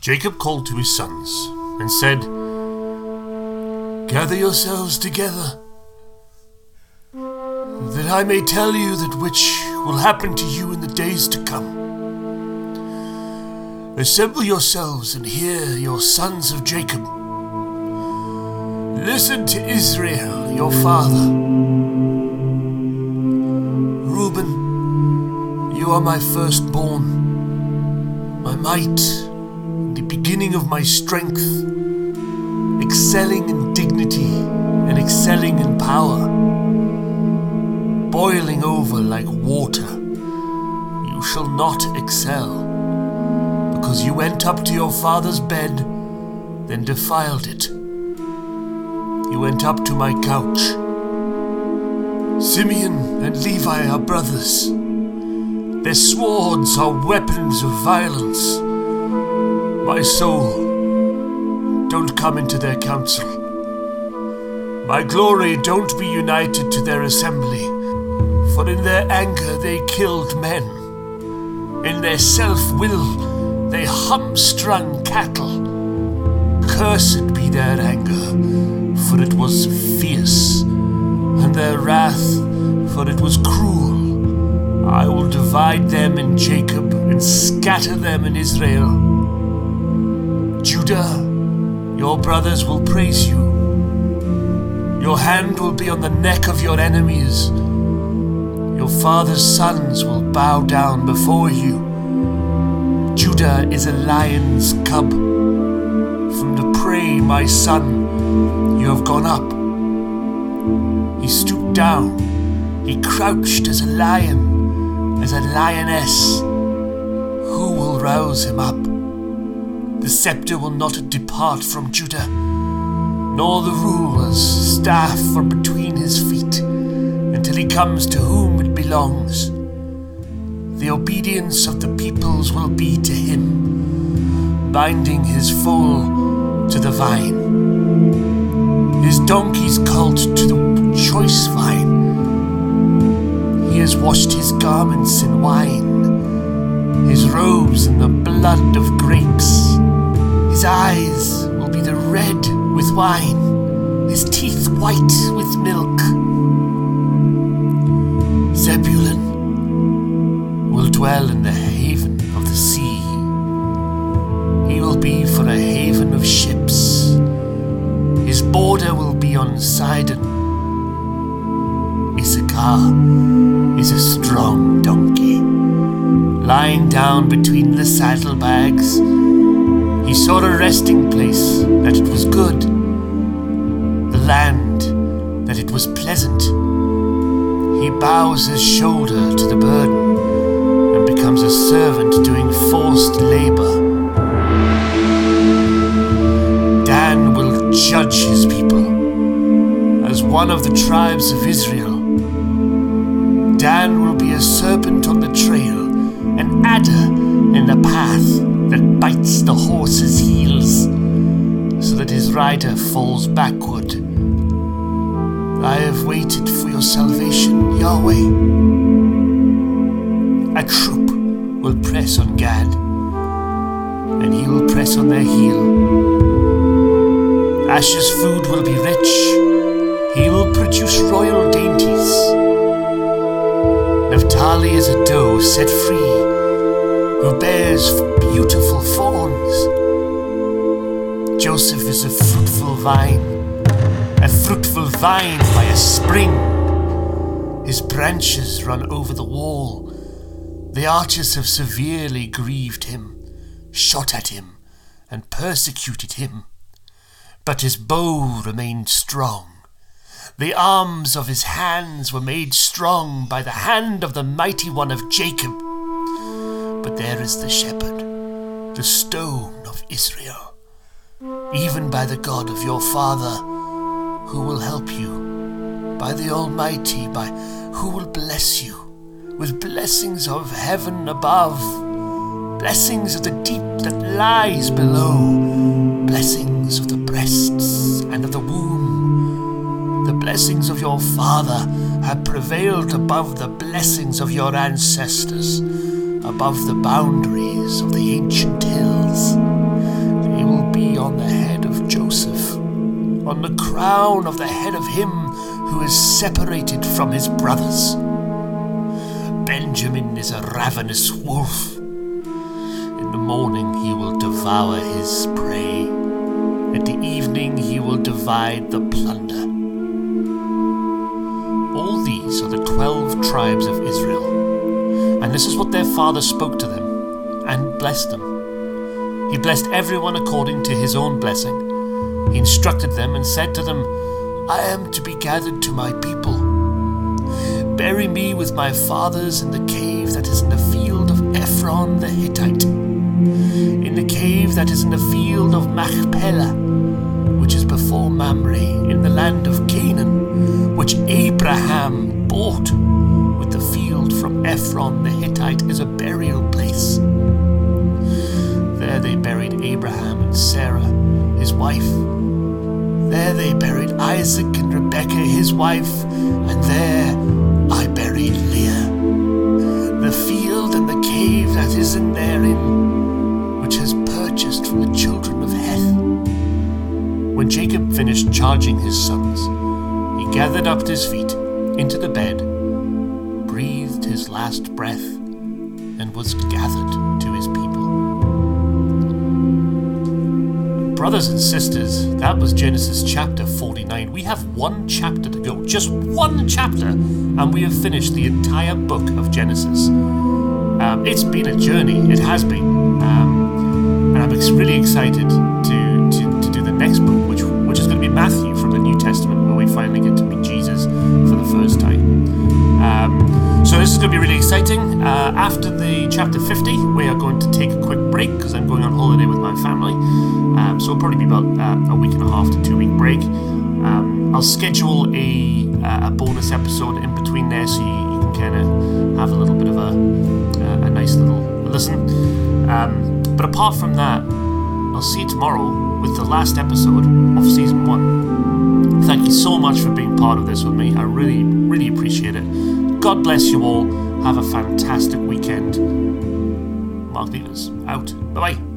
Jacob called to his sons and said, Gather yourselves together, that I may tell you that which will happen to you in the days to come. Assemble yourselves and hear your sons of Jacob. Listen to Israel, your father. Reuben, you are my firstborn, my might, beginning of my strength, excelling in dignity and excelling in power, boiling over like water. You shall not excel because you went up to your father's bed, then defiled it. You went up to my couch. Simeon and Levi are brothers. Their swords are weapons of violence. My soul, don't come into their council. My glory, don't be united to their assembly, for in their anger they killed men. In their self will, they humstrung cattle. Cursed be their anger, for it was fierce, and their wrath, for it was cruel. I will divide them in Jacob and scatter them in Israel. Judah, your brothers will praise you. Your hand will be on the neck of your enemies. Your father's sons will bow down before you. Judah is a lion's cub. From the prey, my son, you have gone up. He stooped down. He crouched as a lion, as a lioness. Who will rouse him up? The scepter will not depart from Judah, nor the ruler's staff from between his feet, until he comes to whom it belongs. The obedience of the peoples will be to him, binding his foal to the vine, his donkey's colt to the choice vine. He has washed his garments in wine, his robes in the blood of grapes. His eyes will be the red with wine, his teeth white with milk. Zebulun will dwell in the haven of the sea. He will be for a haven of ships. His border will be on Sidon. Issachar is a strong donkey. Lying down between the saddlebags, he saw a resting place that it was good, the land that it was pleasant. He bows his shoulder to the burden and becomes a servant doing forced labor. Dan will judge his people as one of the tribes of Israel. Dan will be a serpent on the trail, an adder in the path that bites the horse's heels, so that his rider falls backward. I have waited for your salvation, Yahweh. A troop will press on Gad, and he will press on their heel. Asher's food will be rich, he will produce royal dainties. Naphtali is a doe set free, who bears beautiful fawns. Joseph is a fruitful vine, a fruitful vine by a spring. His branches run over the wall the archers have severely grieved him, shot at him, and persecuted him. But his bow remained strong. The arms of his hands were made strong by the hand of the mighty one of Jacob. But there is the shepherd, the stone of Israel, even by the God of your father, who will help you, by the Almighty, by who will bless you with blessings of heaven above, blessings of the deep that lies below, blessings of the breasts and of the womb. The blessings of your father have prevailed above the blessings of your ancestors, above the boundaries of the ancient hills. They will be on the head of Joseph, on the crown of the head of him who is separated from his brothers. Benjamin is a ravenous wolf. In the morning he will devour his prey. At the evening he will divide the plunder. All these are the twelve tribes of Israel. And this is what their father spoke to them and blessed them. He blessed everyone according to his own blessing. He instructed them and said to them, I am to be gathered to my people. Bury me with my fathers in the cave that is in the field of Ephron the Hittite, in the cave that is in the field of Machpelah, which is before Mamre, in the land of Canaan, which Abraham bought the field from Ephron the Hittite as a burial place. There they buried Abraham and Sarah, his wife there they buried Isaac and Rebekah, his wife, and there I buried Leah. The field and the cave that is in therein, which has purchased from the children of Heth. When Jacob finished charging his sons, he gathered up his feet into the bed, his last breath, and was gathered to his people. Brothers and sisters, that was Genesis chapter 49. We have one chapter to go, just one chapter, and we have finished the entire book of Genesis. Um, it's been a journey, it has been. Um, and I'm really excited to, to, to do the next book, which, which is going to be Matthew from the New Testament, where we finally get to meet Jesus for the first time. Um, so this is going to be really exciting. Uh, after the chapter 50, we are going to take a quick break because I'm going on holiday with my family. Um, so it'll probably be about uh, a week and a half to two week break. Um, I'll schedule a, uh, a bonus episode in between there so you, you can kind of have a little bit of a, uh, a nice little listen. Um, but apart from that, I'll see you tomorrow with the last episode of season one. Thank you so much for being part of this with me. I really, really appreciate it. God bless you all. Have a fantastic weekend. Mark Beavers out. Bye bye.